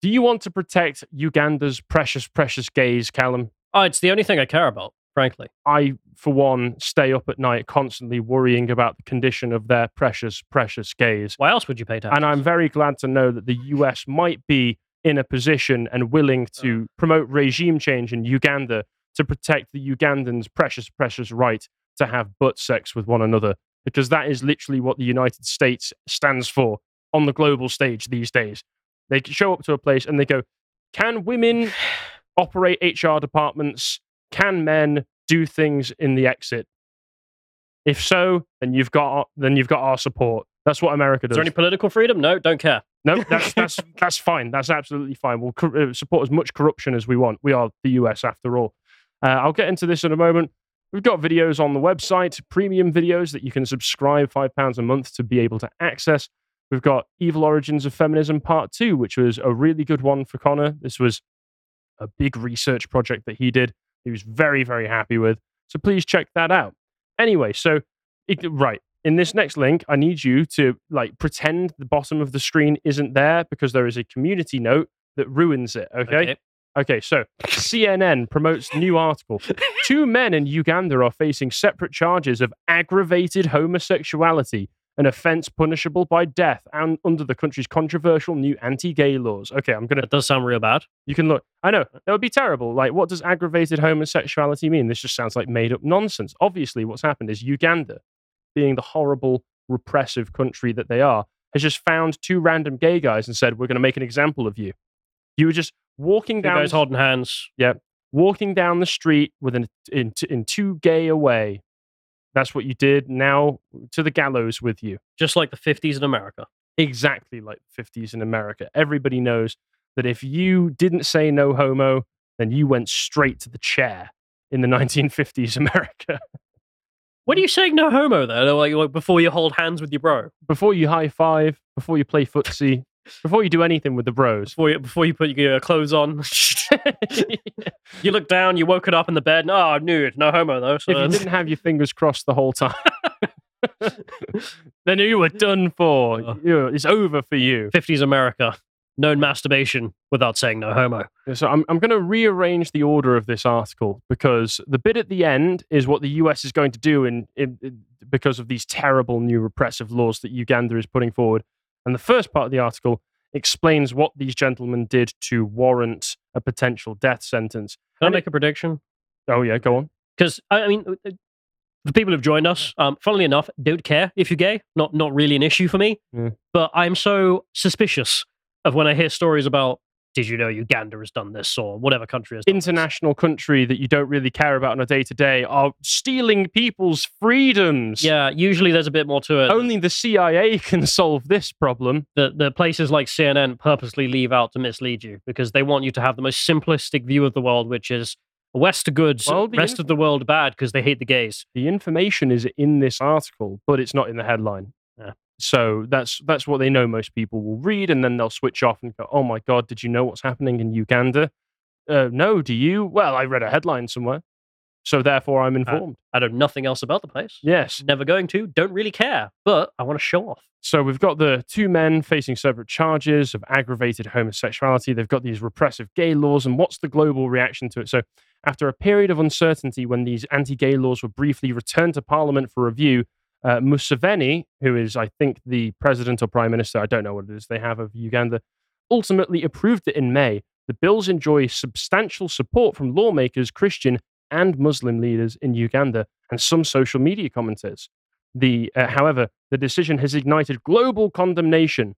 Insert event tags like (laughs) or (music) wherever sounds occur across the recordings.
Do you want to protect Uganda's precious, precious gays, Callum? Oh, it's the only thing I care about, frankly. I, for one, stay up at night constantly worrying about the condition of their precious, precious gays. Why else would you pay taxes? And I'm very glad to know that the US might be in a position and willing to promote regime change in Uganda to protect the Ugandans' precious, precious right to have butt sex with one another, because that is literally what the United States stands for on the global stage these days. They show up to a place and they go, Can women (sighs) operate HR departments? Can men do things in the exit? If so, then you've got then you've got our support. That's what America Is does. there any political freedom? No, don't care. No, (laughs) that's that's that's fine. That's absolutely fine. We'll uh, support as much corruption as we want. We are the US after all. Uh, I'll get into this in a moment. We've got videos on the website, premium videos that you can subscribe five pounds a month to be able to access. We've got Evil Origins of Feminism Part Two, which was a really good one for Connor. This was a big research project that he did. He was very very happy with. So please check that out. Anyway, so it, right in this next link, I need you to like pretend the bottom of the screen isn't there because there is a community note that ruins it. Okay. Okay. so CNN promotes new article. (laughs) Two men in Uganda are facing separate charges of aggravated homosexuality, an offense punishable by death and under the country's controversial new anti-gay laws. Okay, I'm gonna That does sound real bad. you can look. I know that would be terrible. Like, what does aggravated homosexuality mean? This just sounds like made up nonsense. Obviously, what's happened is Uganda, being the horrible, repressive country that they are, has just found two random gay guys and said, "We're going to make an example of you." You were just walking down, guys holding hands. Yep. walking down the street with an in, in two gay away. That's what you did. Now to the gallows with you. Just like the 50s in America. exactly like the 50s in America. Everybody knows that if you didn't say no homo, then you went straight to the chair in the (laughs) 1950s America. When are you saying no homo though? Like, like before you hold hands with your bro, before you high five, before you play footsie, before you do anything with the bros. before you before you put your uh, clothes on, (laughs) (laughs) you look down, you woke it up in the bed. and, Oh, nude, no homo though. So if you didn't have your fingers crossed the whole time, (laughs) then you were done for. Oh. You- It's over for you. 50s America, known masturbation without saying no homo. So I'm, I'm going to rearrange the order of this article because the bit at the end is what the US is going to do in, in, in- because of these terrible new repressive laws that Uganda is putting forward. And the first part of the article explains what these gentlemen did to warrant a potential death sentence. Can I make a prediction? Oh yeah, go on. Because I I mean, uh, uh, the people who've joined us, um, funnily enough, don't care if you're gay. Not not really an issue for me. Yeah. But I'm so suspicious of when I hear stories about. Did you know Uganda has done this or whatever country has done this?" International country that you don't really care about on a day to day are stealing people's freedoms. Yeah, usually there's a bit more to it. Only the CIA can solve this problem. the the places like CNN purposely leave out to mislead you because they want you to have the most simplistic view of the world, which is West goods, Well, the rest inf- of the world bad because they hate the gays. the information is in this article, but it's not in the headline. So that's that's what they know most people will read, and then they'll switch off and go, "Oh my god, did you know what's happening in Uganda?" Uh, no, do you? Well, I read a headline somewhere, so therefore I'm informed. I know nothing else about the place. yes. Never going to. Don't really care, but I want to show off. So we've got the two men facing separate charges of aggravated homosexuality. They've got these repressive gay laws, and what's the global reaction to it? So after a period of uncertainty, when these anti-gay laws were briefly returned to Parliament for review, uh, Museveni, who is, I think, the president or prime minister, I don't know what it is they have of Uganda, ultimately approved it in May. The bills enjoy substantial support from lawmakers, Christian and Muslim leaders in Uganda, and some social media commentators. The, uh, however, the decision has ignited global condemnation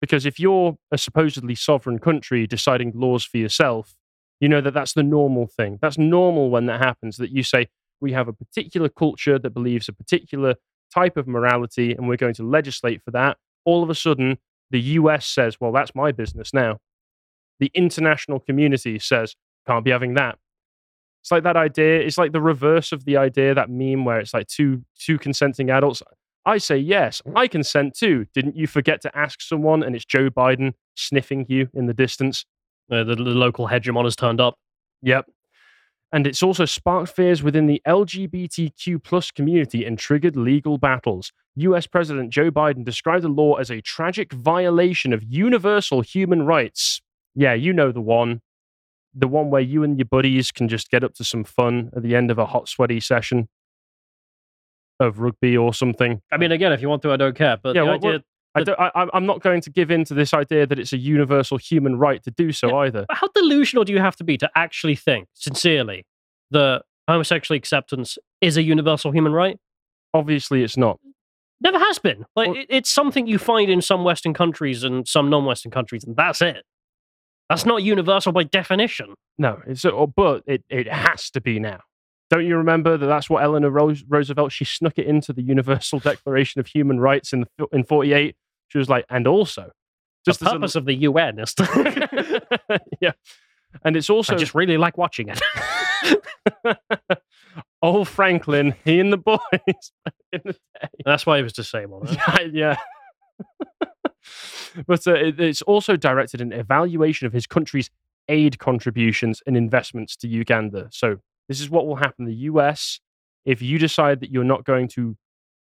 because if you're a supposedly sovereign country deciding laws for yourself, you know that that's the normal thing. That's normal when that happens. That you say we have a particular culture that believes a particular type of morality, and we're going to legislate for that. All of a sudden, the US says, "Well, that's my business now." The international community says, "Can't be having that." It's like that idea. It's like the reverse of the idea that meme where it's like two two consenting adults. I say yes, I consent too. Didn't you forget to ask someone? And it's Joe Biden sniffing you in the distance. Uh, the, the local hegemon has turned up. Yep. And it's also sparked fears within the LGBTQ plus community and triggered legal battles. US President Joe Biden described the law as a tragic violation of universal human rights. Yeah, you know the one. The one where you and your buddies can just get up to some fun at the end of a hot, sweaty session of rugby or something. I mean, again, if you want to, I don't care. But Yeah, the what- idea, what- I don't, I, I'm- I'm not going to give in to this idea that it's a universal human right to do so either. But how delusional do you have to be to actually think, sincerely, that homosexual acceptance is a universal human right? Obviously, it's not. Never has been. Like Well- it, it's something you find in some Western countries and some non-Western countries, and that's it. That's not universal by definition. No, it's uh, but it, it has to be now. Don't you remember that that's what Eleanor Rose, Roosevelt she snuck it into the Universal (laughs) Declaration of Human Rights in the, in 48. She was like, and also just the as a- purpose of the UN is to. (laughs) yeah. And it's also I just really like watching it. (laughs) old Franklin, he and the boys (laughs) in the day. That's why he was disabled. huh? yeah. but uh, it, it's also directed an evaluation of his country's aid contributions and investments to Uganda. So this is what will happen. The US, if you decide that you're not going to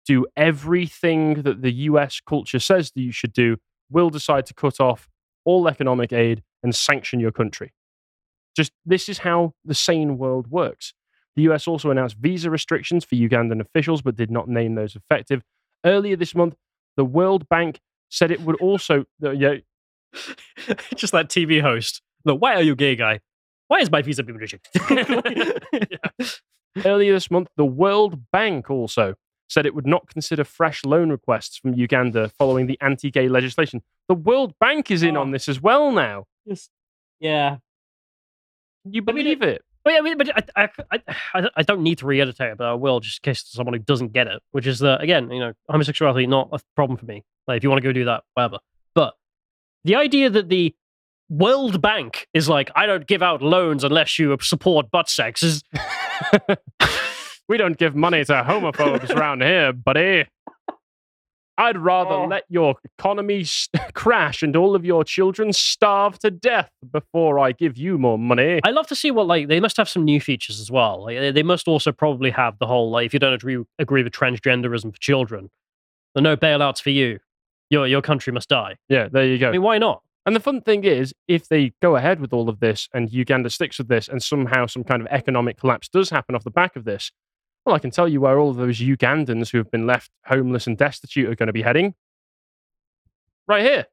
do everything that the US culture says that you should do, will decide to cut off all economic aid and sanction your country. Just this is how the sane world works. The US also announced visa restrictions for Ugandan officials, but did not name those effective. Earlier this month, the World Bank said it would also. (laughs) Uh, yeah, (laughs) just that TV host. The why are you gay guy? Why is my visa being rejected? (laughs) earlier this month, the World Bank also said it would not consider fresh loan requests from Uganda following the anti-gay legislation. The World Bank is in Oh. on this as well now. Just- yeah. Can you I mean, believe it? But yeah, I mean, but I, I, I, don't need to re-edit it, but I will just in case there's someone who doesn't get it. Which is that again, you know, homosexuality not a problem for me. Like, if you want to go do that, whatever. But the idea that the World Bank is like, I don't give out loans unless you support butt sex is (laughs) (laughs) we don't give money to homophobes (laughs) around here, buddy. I'd rather Oh. let your economy (laughs) crash and all of your children starve to death before I give you more money. I love to see what like they must have some new features as well. Like they- they must also probably have the whole like if you don't agree agree with transgenderism for children, there are no bailouts for you. Your your country must die. yeah, there you go. I mean, why not? And the fun thing is, if they go ahead with all of this and Uganda sticks with this and somehow some kind of economic collapse does happen off the back of this, well, I can tell you where all those Ugandans who have been left homeless and destitute are going to be heading. Right here.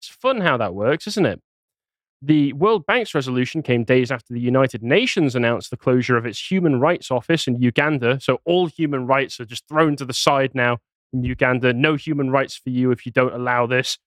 It's fun how that works, isn't it? The World Bank's resolution came days after the United Nations announced the closure of its human rights office in Uganda. So all human rights are just thrown to the side now in Uganda. No human rights for you if you don't allow this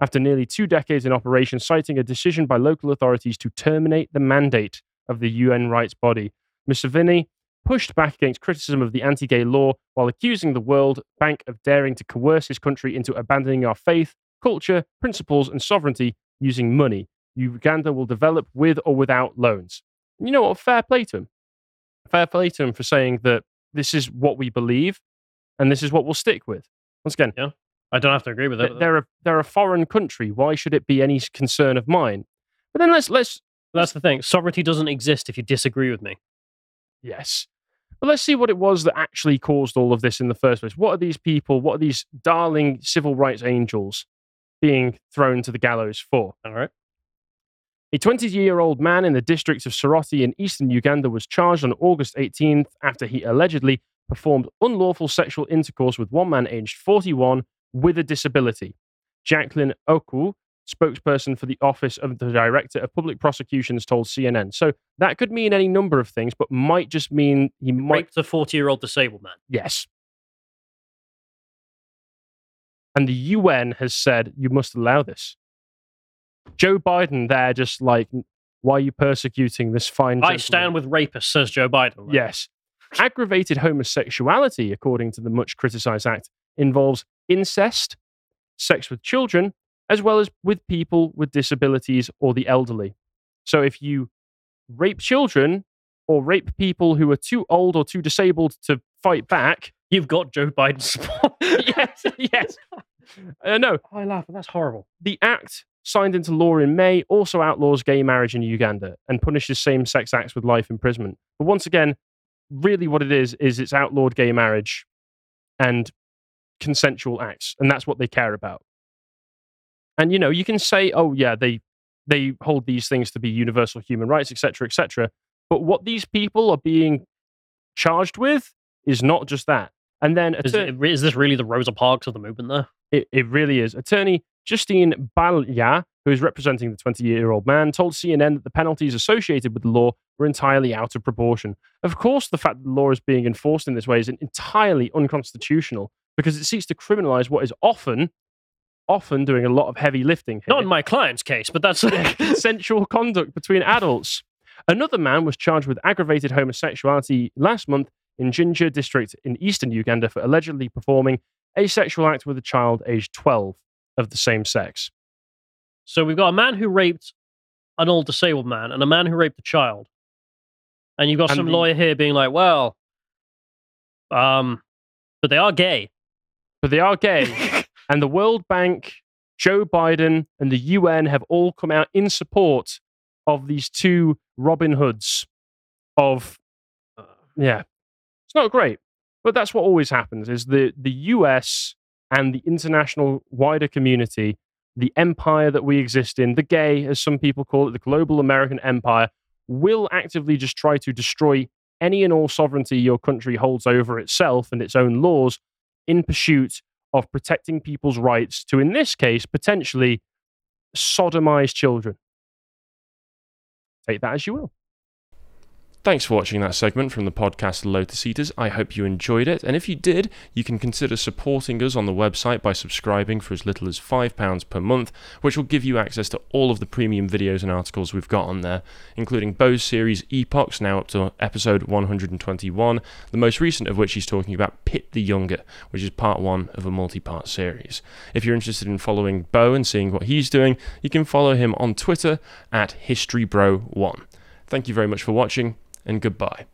after nearly two decades in operation, citing a decision by local authorities to terminate the mandate of the UN rights body. Museveni pushed back against criticism of the anti gay law while accusing the World Bank of daring to coerce his country into abandoning our faith, culture, principles, and sovereignty using money. Uganda will develop with or without loans. You know what? Fair play to him. Fair play to him for saying that this is what we believe and this is what we'll stick with. Once again, yeah. I don't have to agree with th- it. they're a they're a foreign country. Why should it be any concern of mine? But then let's let's That's the thing. Sovereignty doesn't exist if you disagree with me. yes, but let's see what it was that actually caused all of this in the first place. What are these people? What are these darling civil rights angels being thrown to the gallows for? All right. A 20 year old man in the district of Soroti in eastern Uganda was charged on August 18th after he allegedly performed unlawful sexual intercourse with one man aged 41 with a disability. Jacqueline Okui, spokesperson for the Office of the Director of Public Prosecutions, told CNN. So that could mean any number of things, but might just mean he might. Raped a 40 year old disabled man. Yes. And the UN has said you must allow this. Joe Biden there just like, why are you persecuting this fine I stand with rapists, says Joe Biden. Yes. Aggravated homosexuality, according to the much criticized act, involves incest, sex with children, as well as with people with disabilities or the elderly. So if you rape children or rape people who are too old or too disabled to fight back, You've got Joe Biden's support. (laughs) yes, yes. (laughs) Uh, no, I laugh, but that's horrible. the act signed into law in May also outlaws gay marriage in Uganda and punishes same sex acts with life imprisonment. But once again, really what it is, is it's outlawed gay marriage and consensual acts. And that's what they care about. And, you know, you can say, oh, yeah, they they hold these things to be universal human rights, etc., etc. But what these people are being charged with is not just that. And then Is, it- is this really the Rosa Parks of the movement there? it, it really is. Attorney Justine Balya, who is representing the 20 year old man, told CNN that the penalties associated with the law were entirely out of proportion. Of course, the fact that the law is being enforced in this way is entirely unconstitutional because it seeks to criminalize what is often, often doing a lot of heavy lifting. Not in my client's case, but that's (laughs) consensual conduct between adults. Another man was charged with aggravated homosexuality last month in Jinja district in eastern Uganda for allegedly performing a sexual act with a child aged 12 of the same sex. So we've got a man who raped an old disabled man and a man who raped a child. And you've got And some the- lawyer here being like, well, um, but they are gay. But they are gay, (laughs) and the World Bank, Joe Biden, and the UN have all come out in support of these two Robin Hoods of uh, yeah. It's not great. But that's what always happens is the the US and the international wider community, the empire that we exist in, the gay, as some people call it, the global American empire, will actively just try to destroy any and all sovereignty your country holds over itself and its own laws in pursuit of protecting people's rights to, in this case, potentially sodomize children. Take that as you will. Thanks for watching that segment from the podcast Lotus Eaters. I hope you enjoyed it. And if you did, you can consider supporting us on the website by subscribing for as little as £5 per month, which will give you access to all of the premium videos and articles we've got on there, including Bo's series Epochs, now up to episode 121, the most recent of which he's talking about Pitt the Younger, which is part one of a multi part series. If you're interested in following Bo and seeing what he's doing, you can follow him on Twitter at HistoryBro1. Thank you very much for watching and goodbye.